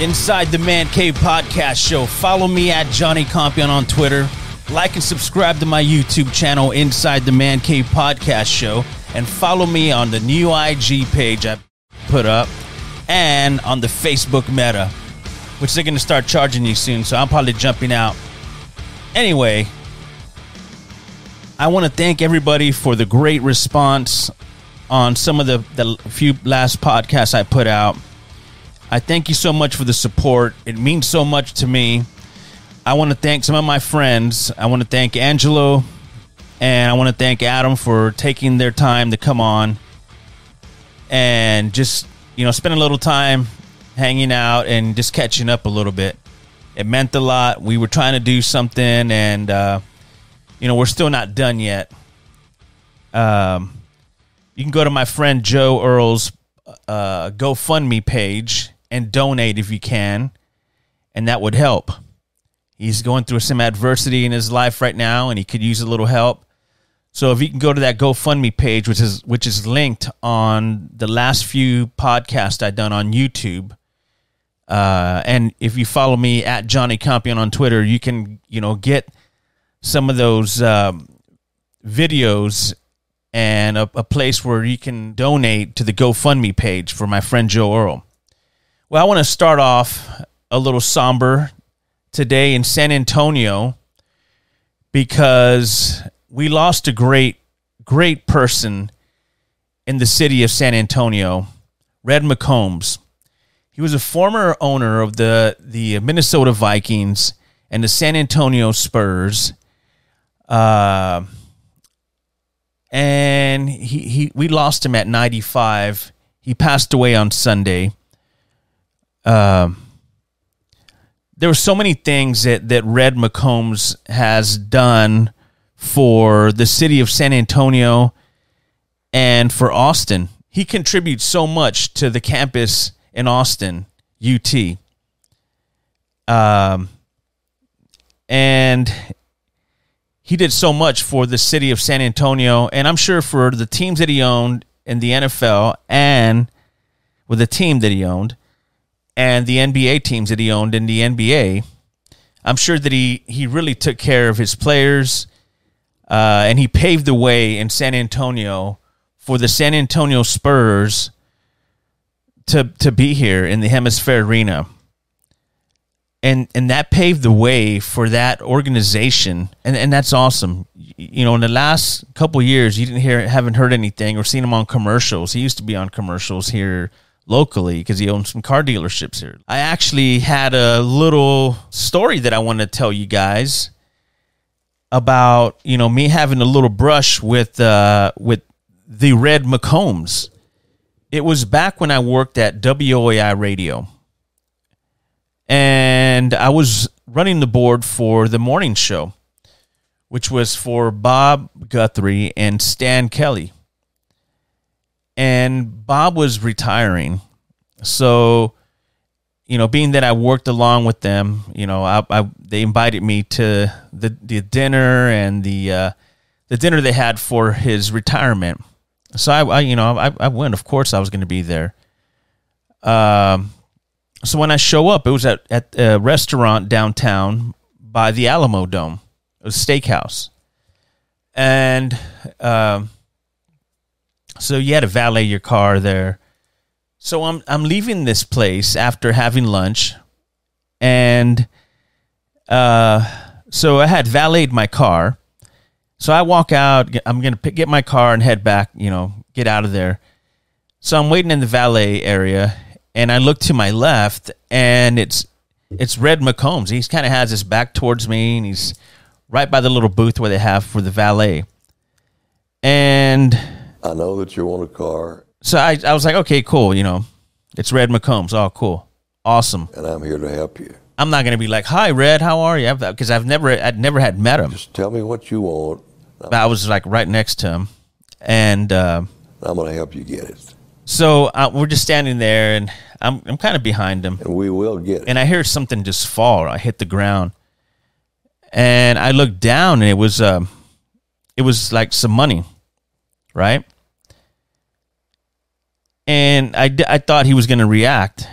Inside the Man Cave Podcast Show. Follow me at Johnny Compion on Twitter. Like and subscribe to my YouTube channel, Inside the Man Cave Podcast Show. And follow me on the new IG page I put up and on the Facebook Meta, which they're going to start charging you soon. So I'm probably jumping out. Anyway, I want to thank everybody for the great response on some of the, the few last podcasts I put out. I thank you so much for the support. It means so much to me. I want to thank some of my friends. I want to thank Angelo and I want to thank Adam for taking their time to come on and just, you know, spend a little time hanging out and just catching up a little bit. It meant a lot. We were trying to do something and, uh, you know, we're still not done yet. Um, you can go to my friend Joe Earl's uh, GoFundMe page and donate if you can, and that would help. He's going through some adversity in his life right now, and he could use a little help. So if you can go to that GoFundMe page, which is which is linked on the last few podcasts I've done on YouTube, uh, and if you follow me at Johnny Compion on Twitter, you can you know get some of those um, videos and a, a place where you can donate to the GoFundMe page for my friend Joe Earl. Well, I want to start off a little somber today in San Antonio because we lost a great, great person in the city of San Antonio, Red McCombs. He was a former owner of the, the Minnesota Vikings and the San Antonio Spurs. Uh, and he, he we lost him at 95. He passed away on Sunday. Um, there were so many things that, that Red McCombs has done for the city of San Antonio and for Austin. He contributes so much to the campus in Austin, UT. Um, and he did so much for the city of San Antonio, and I'm sure for the teams that he owned in the NFL and with the team that he owned and the NBA teams that he owned in the NBA. I'm sure that he he really took care of his players, uh, and he paved the way in San Antonio for the San Antonio Spurs to to be here in the HemisFair Arena. And and that paved the way for that organization, and and that's awesome. You know, in the last couple years, you didn't hear, haven't heard anything or seen him on commercials. He used to be on commercials here locally because he owns some car dealerships here. I actually had a little story that I want to tell you guys about, you know, me having a little brush with uh with the Red McCombs. It was back when I worked at WOAI Radio. And I was running the board for the morning show, which was for Bob Guthrie and Stan Kelly and Bob was retiring. So, you know, being that I worked along with them, you know, I, I they invited me to the the dinner and the uh, the dinner they had for his retirement. So I, I you know, I, I went. Of course, I was going to be there. Um, so when I show up, it was at at a restaurant downtown by the Alamo Dome, a steakhouse, and um so you had to valet your car there. So I'm I'm leaving this place after having lunch, and uh, so I had valeted my car. So I walk out. I'm gonna pick, get my car and head back. You know, get out of there. So I'm waiting in the valet area, and I look to my left, and it's it's Red McCombs. He's kind of has his back towards me, and he's right by the little booth where they have for the valet. And I know that you want a car, so I, I was like, okay, cool. You know, it's Red McCombs. Oh, cool, awesome. and I'm here to help you. I'm not gonna be like, hi, Red, how are you? Because I've never, I'd never had met him. Just tell me what you want, I was like right next to him, and uh, I'm going to help you get it. so uh, we're just standing there, and I'm I'm kind of behind him, And we will get it. and I hear something just fall. I hit the ground, and I looked down, and it was um, it was like some money, right? And I, I thought he was going to react,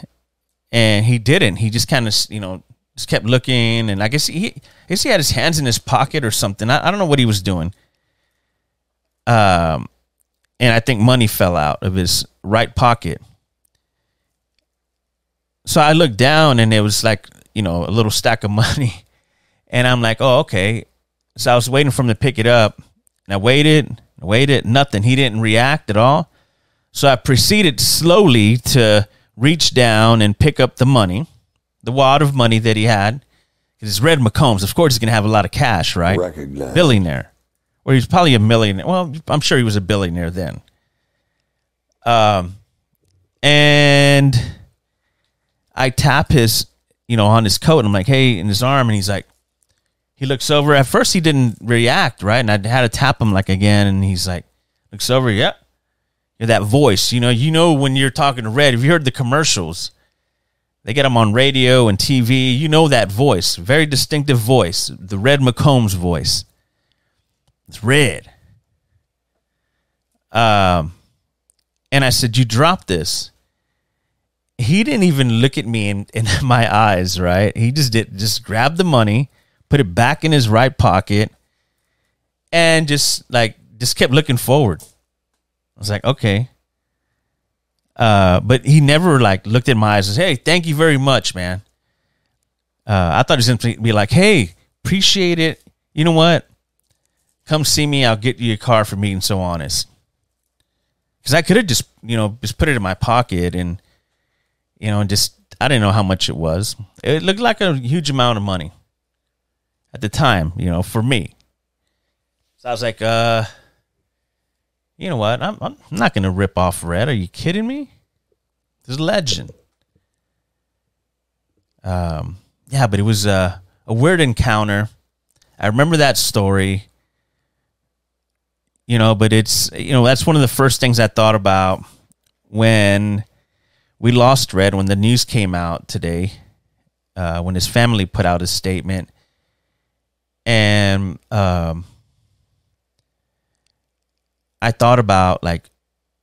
and he didn't. He just kind of you know just kept looking, and I guess he I guess he had his hands in his pocket or something. I, I don't know what he was doing. Um, and I think money fell out of his right pocket so I looked down and it was like, you know, a little stack of money. And I'm like, oh, okay. So I was waiting for him to pick it up. And I waited, waited, nothing. He didn't react at all. So I proceeded slowly to reach down and pick up the money, the wad of money that he had. It's Red McCombs. Of course, he's going to have a lot of cash, right? Recognize. billionaire. Or he's probably a millionaire. Well, I'm sure he was a billionaire then. Um, and I tap his, you know, on his coat. And I'm like, hey, in his arm, and he's like, he looks over. At first, he didn't react, right? And I had to tap him like again, and he's like, looks over, yep. You're that voice, you know. You know when you're talking to Red. Have you heard the commercials? They get them on radio and TV. You know that voice, very distinctive voice, the Red McCombs voice. It's Red. Um, and I said, "You dropped this." He didn't even look at me in, in my eyes. Right? He just did just grabbed the money, put it back in his right pocket, and just like just kept looking forward. I was like, okay. Uh, but he never like looked at my eyes and said, "Hey, thank you very much, man." Uh, I thought he was going to be like, "Hey, appreciate it. You know what? Come see me. I'll get you a car for being so honest." Because I could have just, you know, just put it in my pocket and, you know, and just I didn't know how much it was. It looked like a huge amount of money at the time, you know, for me. So I was like, uh, you know what? I'm, I'm not going to rip off Red. Are you kidding me? This is a legend. Um, yeah, but it was a, a weird encounter. I remember that story. You know, but it's you know that's one of the first things I thought about when we lost Red when the news came out today. Uh, when his family put out a statement, and um, I thought about like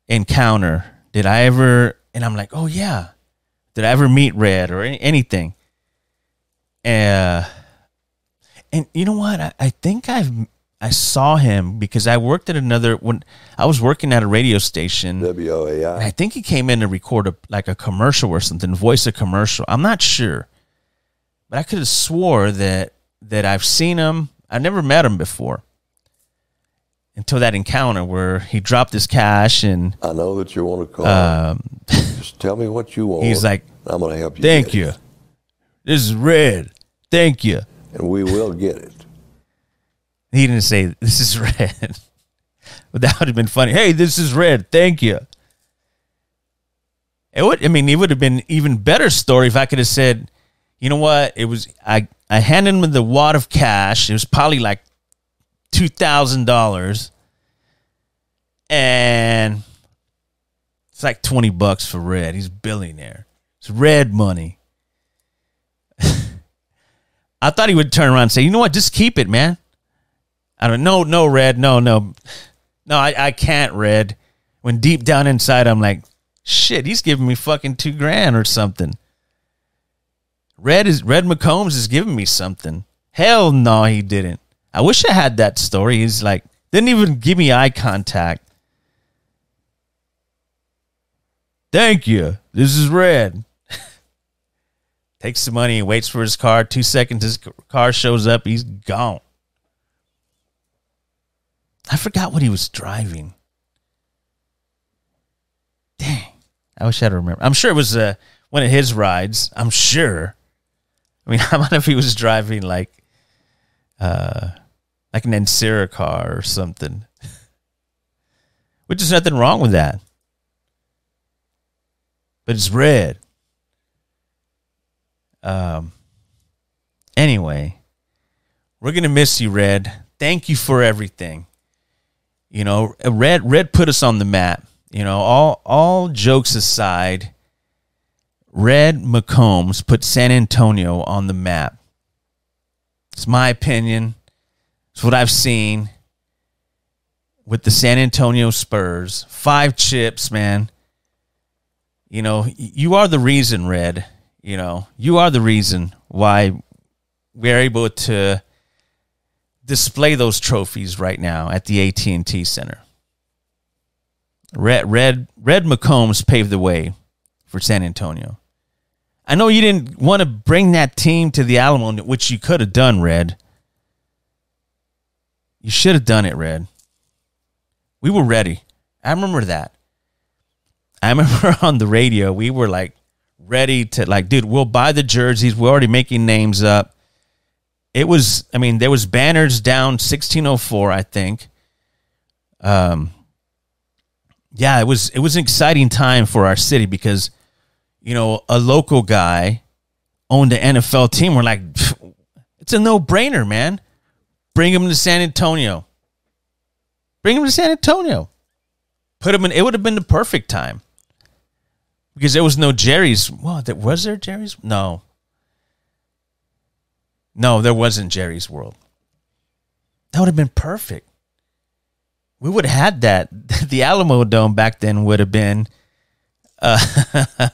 encounter. Did I ever? And I'm like, oh yeah. Did I ever meet Red or any, anything? Uh, and you know what? I, I think I've I saw him because I worked at another when I was working at a radio station. And WOAI. I think he came in to record a, like a commercial or something, voice a commercial. I'm not sure, but I could have swore that that I've seen him. I've never met him before until that encounter where he dropped his cash and I know that you want to call. um, Just tell me what you want. he's like, I'm going to help you. "Thank you. it. This is red. Thank you." And we will get it. He didn't say this is red. but that would have been funny. Hey, this is red. Thank you. It would I mean it would have been even better story if I could have said, you know what? It was I I handed him the wad of cash. It was probably like two thousand dollars. And it's like twenty bucks for red. He's a billionaire. It's red money. I thought he would turn around and say, you know what, just keep it, man. I don't know, no, Red, no, no. No, I, I can't, Red. When deep down inside, I'm like, shit, he's giving me fucking two grand or something. Red is Red McCombs is giving me something. Hell no, he didn't. I wish I had that story. He's like, didn't even give me eye contact. Thank you. This is Red. Takes the money and waits for his car. Two seconds, his car shows up. He's gone. I forgot what he was driving. Dang. I wish I'd remember. I'm sure it was uh, one of his rides. I'm sure. I mean, I wonder if he was driving like uh like an Ancira car or something. Which is nothing wrong with that. But it's red. Um anyway, we're gonna miss you, Red. Thank you for everything. You know, Red Red put us on the map. You know, all all jokes aside, Red McCombs put San Antonio on the map. It's my opinion. It's what I've seen with the San Antonio Spurs. Five chips, man. You know, you are the reason, Red. You know, you are the reason why we're able to display those trophies right now at the AT&T Center. Red Red Red McCombs paved the way for San Antonio. I know you didn't want to bring that team to the Alamo, which you could have done, Red. You should have done it, Red. We were ready. I remember that. I remember on the radio, we were like ready to like, dude, we'll buy the jerseys. We're already making names up. It was, I mean, there was banners down 1604, I think. Um, yeah, it was it was an exciting time for our city because, you know, a local guy owned an NFL team. We're like, it's a no brainer, man. Bring him to San Antonio. Bring him to San Antonio. Put him in. It would have been the perfect time because there was no Jerry's. Well, there was there Jerry's? No, no, there wasn't Jerry's World. That would have been perfect. We would have had that. The Alamo Dome back then would have been, uh,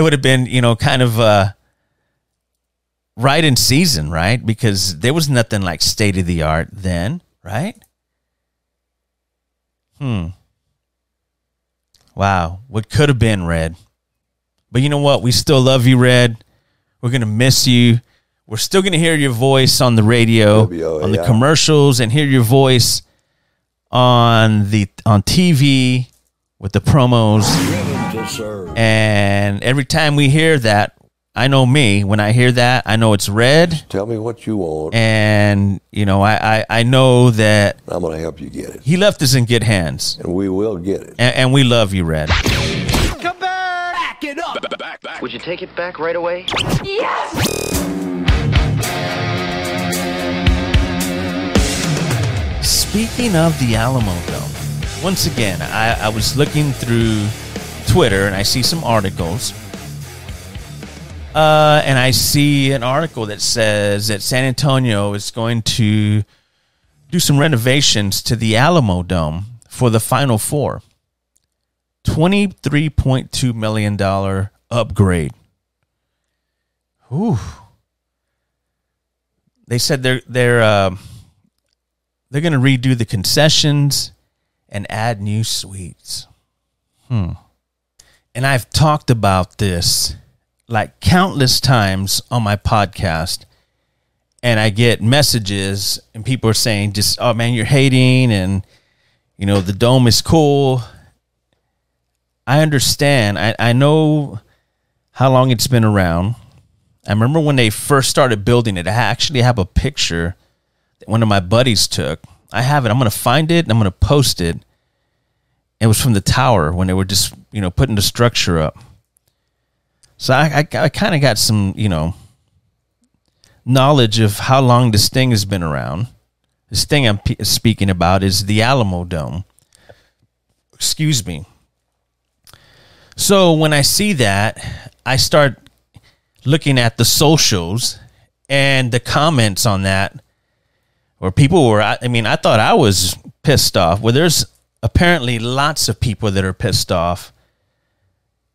it would have been, you know, kind of uh, right in season, right? Because there was nothing like state of the art then, right? Hmm. Wow. What could have been, Red. But you know what? We still love you, Red. We're going to miss you. We're still going to hear your voice on the radio, WOAI. on the commercials, and hear your voice on the on TV with the promos. And every time we hear that, I know me. When I hear that, I know it's red, Tell me what you want. and you know I I, I know that I'm going to help you get it. he left us in good hands, And we will get it. and, and we love you, Red. Come Back back. it up! Back, back, back. Would you take it back right away? Yes! Speaking of the Alamo though, once again, I, I was looking through Twitter and I see some articles. Uh, and I see an article that says that San Antonio is going to do some renovations to the Alamo Dome for the Final Four. $23.2 million upgrade. Ooh. They said they're they're uh, they're going to redo the concessions and add new suites. Hmm. And I've talked about this like countless times on my podcast. And I get messages and people are saying just, oh man, you're hating and you know, the dome is cool. I understand. I, I know how long it's been around. I remember when they first started building it. I actually have a picture that one of my buddies took. I have it. I'm going to find it and I'm going to post it. It was from the tower when they were just, you know, putting the structure up. So I, I, I kind of got some, you know, knowledge of how long this thing has been around. This thing I'm pe- speaking about is the Alamo Dome. Excuse me. So when I see that, I start looking at the socials and the comments on that where people were I mean I thought I was pissed off. Well there's apparently lots of people that are pissed off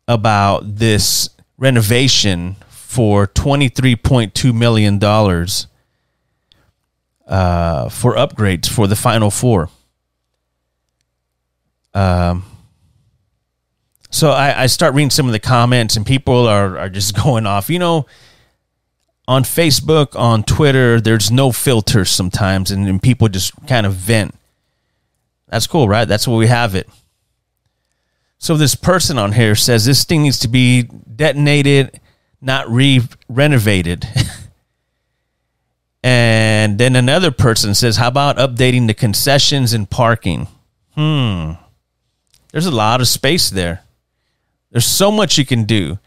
about this renovation for 23.2 million dollars uh, for upgrades for the final four. Um so I, I start reading some of the comments and people are, are just going off. You know, on Facebook, on Twitter, there's no filters sometimes, and, and people just kind of vent. That's cool, right? That's where we have it. So this person on here says this thing needs to be detonated, not re renovated. and then another person says, How about updating the concessions and parking? Hmm. There's a lot of space there. There's so much you can do.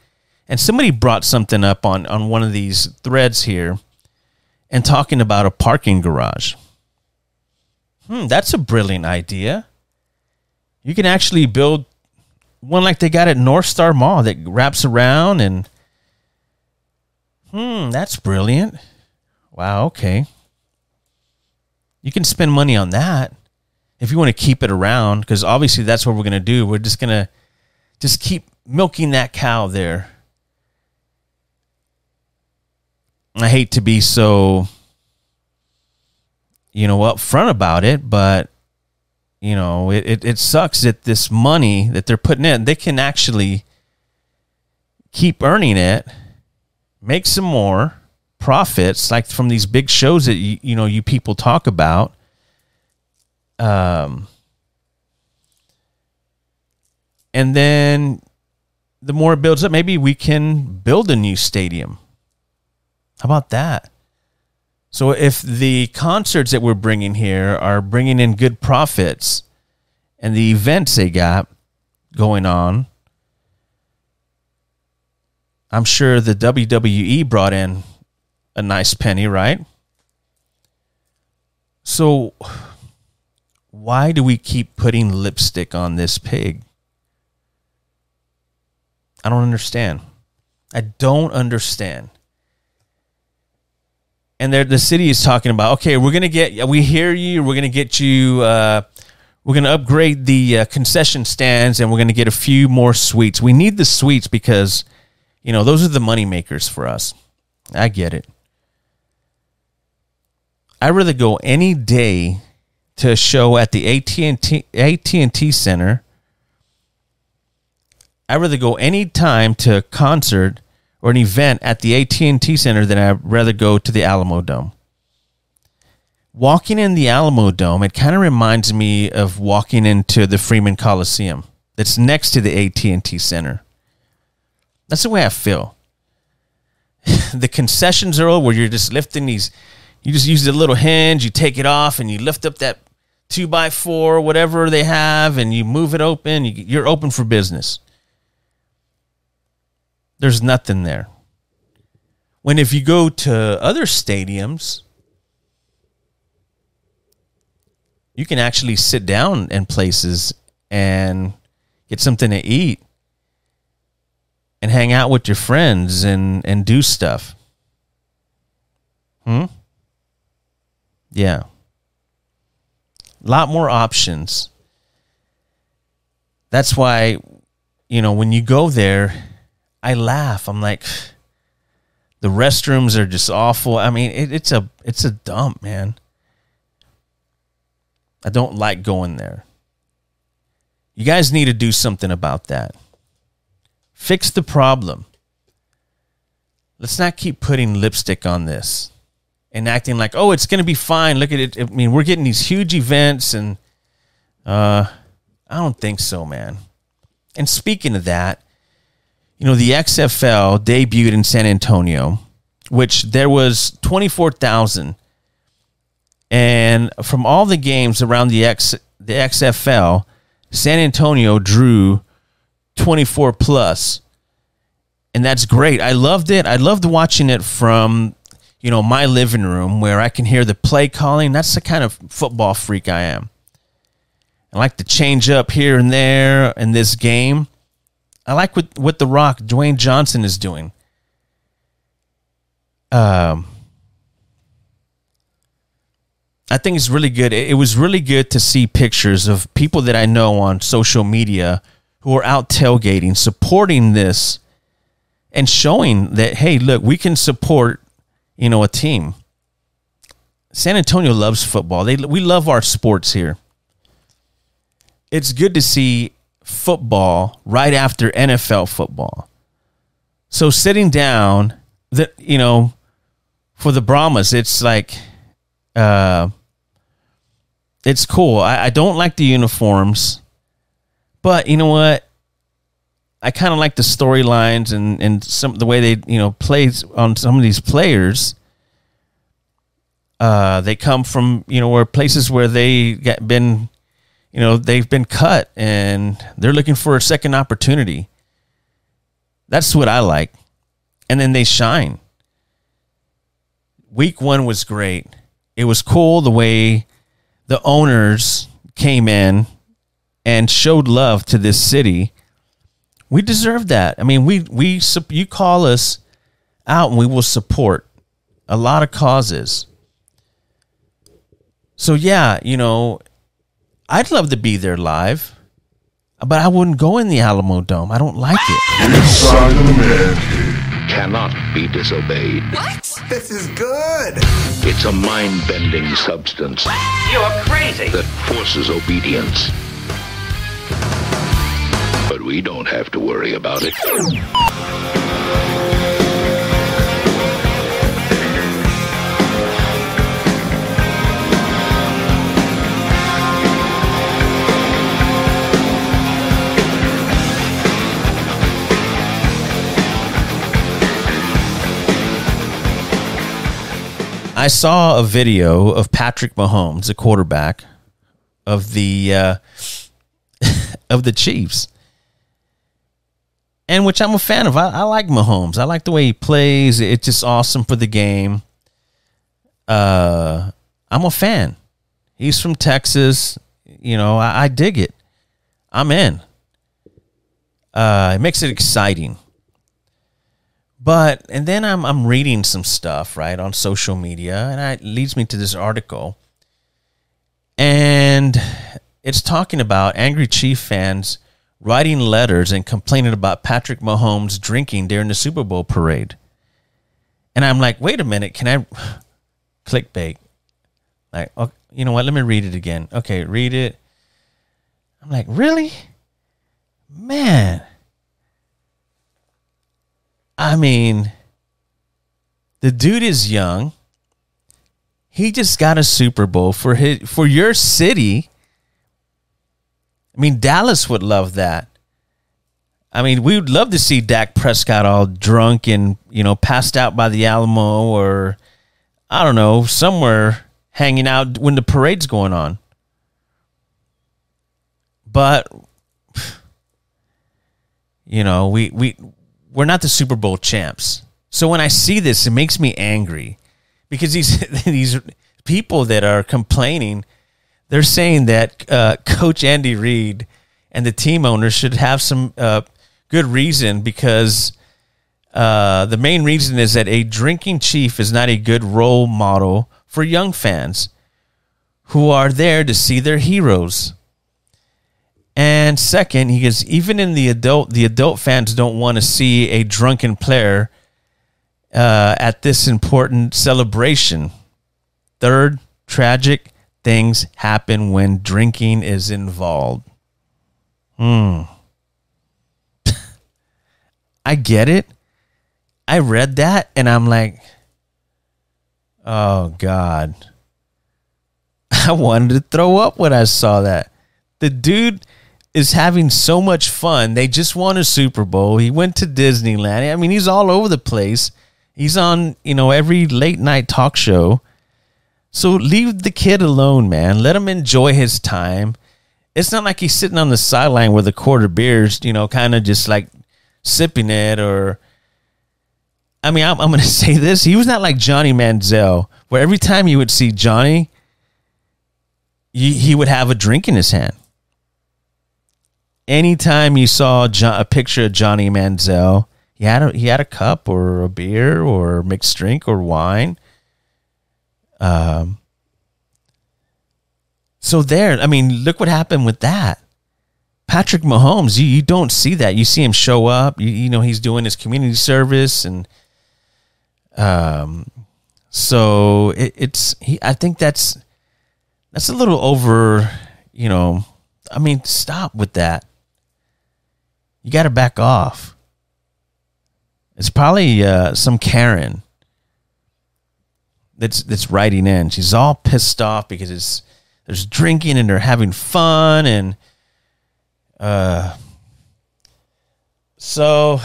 And somebody brought something up on, on one of these threads here and talking about a parking garage. Hmm, that's a brilliant idea. You can actually build one like they got at North Star Mall that wraps around and Hmm, that's brilliant. Wow, okay. You can spend money on that if you want to keep it around because obviously that's what we're going to do. We're just going to just keep milking that cow there. I hate to be so you know upfront about it, but you know, it, it, it sucks that this money that they're putting in, they can actually keep earning it, make some more profits, like from these big shows that you, you know you people talk about. Um, and then the more it builds up, maybe we can build a new stadium. How about that? So if the concerts that we're bringing here are bringing in good profits and the events they got going on, I'm sure the WWE brought in a nice penny, right? So why do we keep putting lipstick on this pig? I don't understand. I don't understand and the city is talking about okay we're gonna get we hear you we're gonna get you uh, we're gonna upgrade the uh, concession stands and we're gonna get a few more suites. We need the suites because you know those are the money makers for us. I get it. I'd rather go any day to a show at the AT&T, AT&T Center. I'd rather go any time to a concert or an event at the AT&T Center than I'd rather go to the Alamo Dome. Walking in the Alamo Dome, it kind of reminds me of walking into the Freeman Coliseum that's next to the AT&T Center. That's the way I feel. the concessions are where you're just lifting these you just use the little hinge, you take it off and you lift up that two by four, whatever they have, and you move it open. You're open for business. There's nothing there. When if you go to other stadiums, you can actually sit down in places and get something to eat and hang out with your friends and and do stuff. Hmm? Yeah. A lot more options. That's why you know when you go there I laugh. I'm like, the restrooms are just awful. I mean, it, it's a it's a dump, man. I don't like going there. You guys need to do something about that. Fix the problem. Let's not keep putting lipstick on this and acting like, oh, it's going to be fine. Look at it. I mean, we're getting these huge events, and uh, I don't think so, man. And speaking of that, you know, the XFL debuted in San Antonio, which there was 24,000. And from all the games around the X the XFL, San Antonio drew 24 plus. And that's great. I loved it. I loved watching it from, you know, my living room where I can hear the play calling. That's the kind of football freak I am. I like to change up here and there in this game. I like what what The Rock, Dwayne Johnson, is doing. Um, I think it's really good. It, it was really good to see pictures of people that I know on social media who are out tailgating, supporting this, and showing that hey, look, we can support you know a team. San Antonio loves football. They we love our sports here. It's good to see football right after NFL football. So sitting down, that you know, for the Brahmas, it's like, uh, it's cool. I, I don't like the uniforms, but you know what? I kind of like the storylines and and some the way they you know plays on some of these players. Uh, they come from you know where places where they get been you know, they've been cut and they're looking for a second opportunity. That's what I like. And then they shine. Week one was great. It was cool the way the owners came in and showed love to this city, we deserve that. I mean, we we you call us out and we will support a lot of causes. So yeah, you know, I'd love to be there live, but I wouldn't go in the Alamo Dome. I don't like it. Inside the man cannot be disobeyed. What? This is good. It's a mind bending substance You're crazy. that forces obedience. But we don't have to worry about it. I saw a video of Patrick Mahomes, the quarterback of the uh, of the Chiefs, and which I'm a fan of. I, I like Mahomes. I like the way he plays. It's just awesome for the game. Uh, I'm a fan. He's from Texas. You know, I, I dig it. I'm in. Uh, it makes it exciting. But and then I'm I'm reading some stuff right on social media, and it leads me to this article, and it's talking about angry Chief fans writing letters and complaining about Patrick Mahomes drinking during the Super Bowl parade. And I'm like, wait a minute, can I clickbait? Like, oh, you know what? Let me read it again. Okay, read it. I'm like, really? Man. I mean, the dude is young. He just got a Super Bowl for his for your city. I mean, Dallas would love that. I mean, we would love to see Dak Prescott all drunk and, you know, passed out by the Alamo or I don't know, somewhere hanging out when the parade's going on. But you know, we we we're not the Super Bowl champs. So when I see this, it makes me angry because these these people that are complaining, they're saying that uh, Coach Andy Reid and the team owners should have some uh, good reason because uh, the main reason is that a drinking chief is not a good role model for young fans who are there to see their heroes. And second, he goes, even in the adult, the adult fans don't want to see a drunken player uh, at this important celebration. Third, tragic things happen when drinking is involved. Hmm. I get it. I read that and I'm like, oh God. I wanted to throw up when I saw that. The dude is having so much fun. They just won a Super Bowl. He went to Disneyland. I mean, he's all over the place. He's on, you know, every late night talk show. So leave the kid alone, man. Let him enjoy his time. It's not like he's sitting on the sideline with a quarter beers, you know, kind of just like sipping it or I mean, I'm, I'm going to say this. He was not like Johnny Manziel, where every time you would see Johnny, he, he would have a drink in his hand anytime you saw John, a picture of Johnny Manziel, he had a, he had a cup or a beer or mixed drink or wine. Um. So there, I mean, look what happened with that. Patrick Mahomes, you, you don't see that. You see him show up. You, you know he's doing his community service, and um, so it, it's he. I think that's that's a little over. You know, I mean, stop with that you got to back off. It's probably uh, some Karen that's that's writing in. She's all pissed off because it's there's drinking and they're having fun and uh so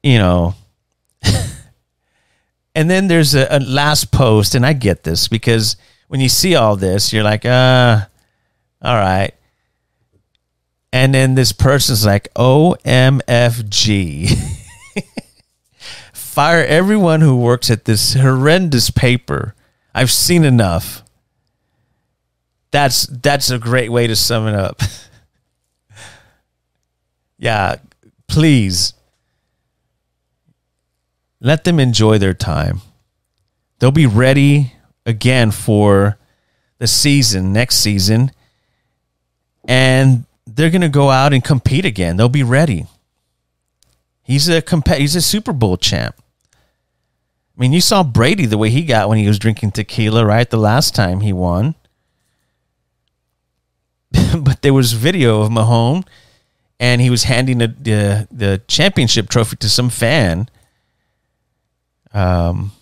you know and then there's a, a, last post and I get this because when you see all this you're like uh all right and then this person's like, OMFG. Fire everyone who works at this horrendous paper. I've seen enough. That's that's a great way to sum it up. yeah, please let them enjoy their time. They'll be ready again for the season next season and they're going to go out and compete again. They'll be ready. He's a comp- he's a Super Bowl champ. I mean, you saw Brady the way he got when he was drinking tequila, right? The last time he won. but there was video of Mahomes and he was handing the, the the championship trophy to some fan. Um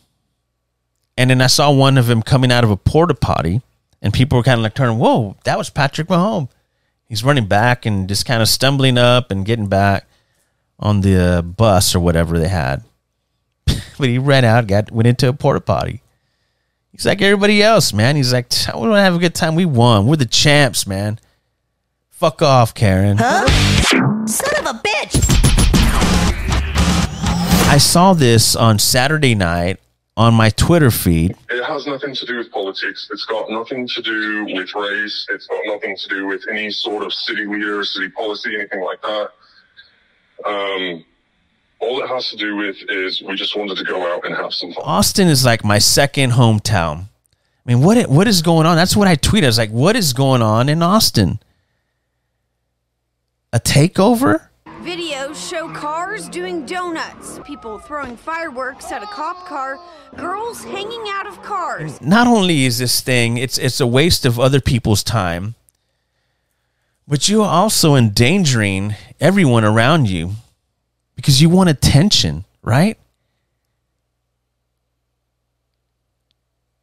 and then I saw one of him coming out of a porta potty and people were kind of like turning, "Whoa, that was Patrick Mahomes." He's running back and just kind of stumbling up and getting back on the uh, bus or whatever they had. but he ran out, got went into a porta potty. He's like everybody else, man. He's like, I want to have a good time. We won. We're the champs, man. Fuck off, Karen. Huh? Son of a bitch! I saw this on Saturday night on my Twitter feed. It has nothing to do with politics. It's got nothing to do with race. It's got nothing to do with any sort of city leader, city policy, anything like that. Um, all it has to do with is we just wanted to go out and have some fun. Austin is like my second hometown. I mean, what what is going on? That's what I tweeted. I was like, what is going on in Austin? A takeover? Videos show cars doing donuts, people throwing fireworks at a cop car, girls hanging out of cars. Not only is this thing, it's it's a waste of other people's time, but you're also endangering everyone around you because you want attention, right?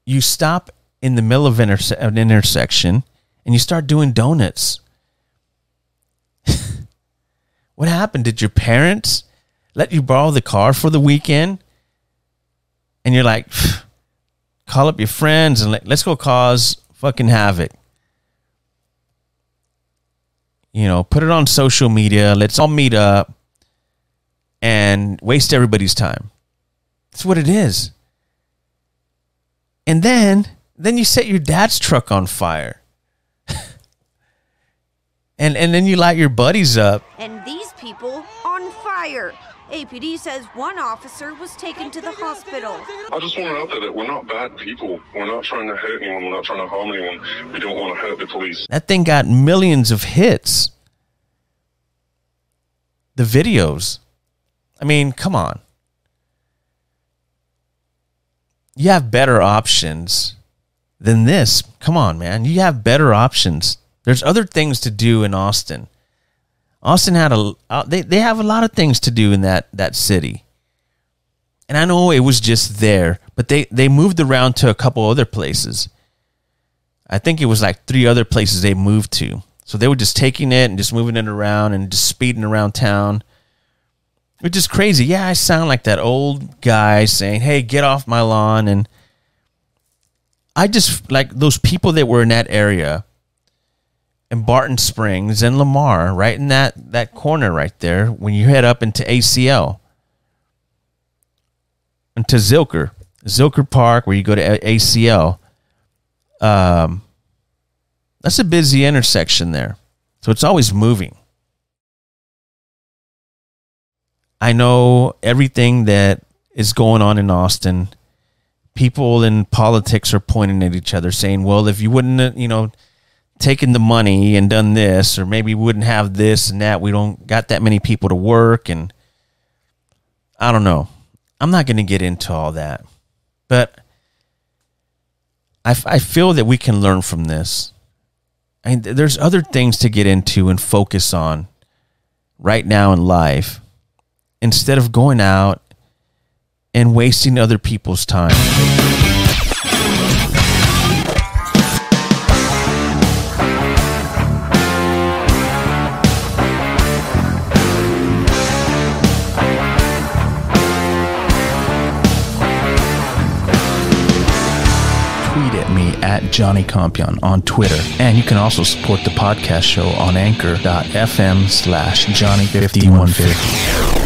You stop in the middle of interse- an intersection and you start doing donuts. What happened? Did your parents let you borrow the car for the weekend? And you're like, call up your friends and let, let's go cause fucking havoc. You know, put it on social media. Let's all meet up and waste everybody's time. That's what it is. And then, then you set your dad's truck on fire. and and then you light your buddies up. And these people on fire. APD says one officer was taken to the hospital. I just want to out there that we're not bad people. We're not trying to hurt anyone. We're not trying to harm anyone. We don't want to hurt the police. That thing got millions of hits. The videos. I mean, come on. You have better options than this. Come on, man. You have better options. There's other things to do in Austin. Austin had a uh, they they have a lot of things to do in that that city. And I know it was just there, but they they moved around to a couple other places. I think it was like three other places they moved to. So they were just taking it and just moving it around and just speeding around town. Which is crazy. Yeah, I sound like that old guy saying, "Hey, get off my lawn." And I just like those people that were in that area in Barton Springs and Lamar, right in that that corner right there when you head up into ACL into Zilker, Zilker Park where you go to ACL. Um that's a busy intersection there. So it's always moving. I know everything that is going on in Austin. People in politics are pointing at each other, saying, "Well, if you wouldn't, you know, taken the money and done this, or maybe we wouldn't have this and that. We don't got that many people to work, and I don't know. I'm not going to get into all that, but I, I feel that we can learn from this. I mean, there's other things to get into and focus on right now in life instead of going out and wasting other people's time. At Johnny Compion on Twitter. And you can also support the podcast show on anchor.fm slash Johnny5150.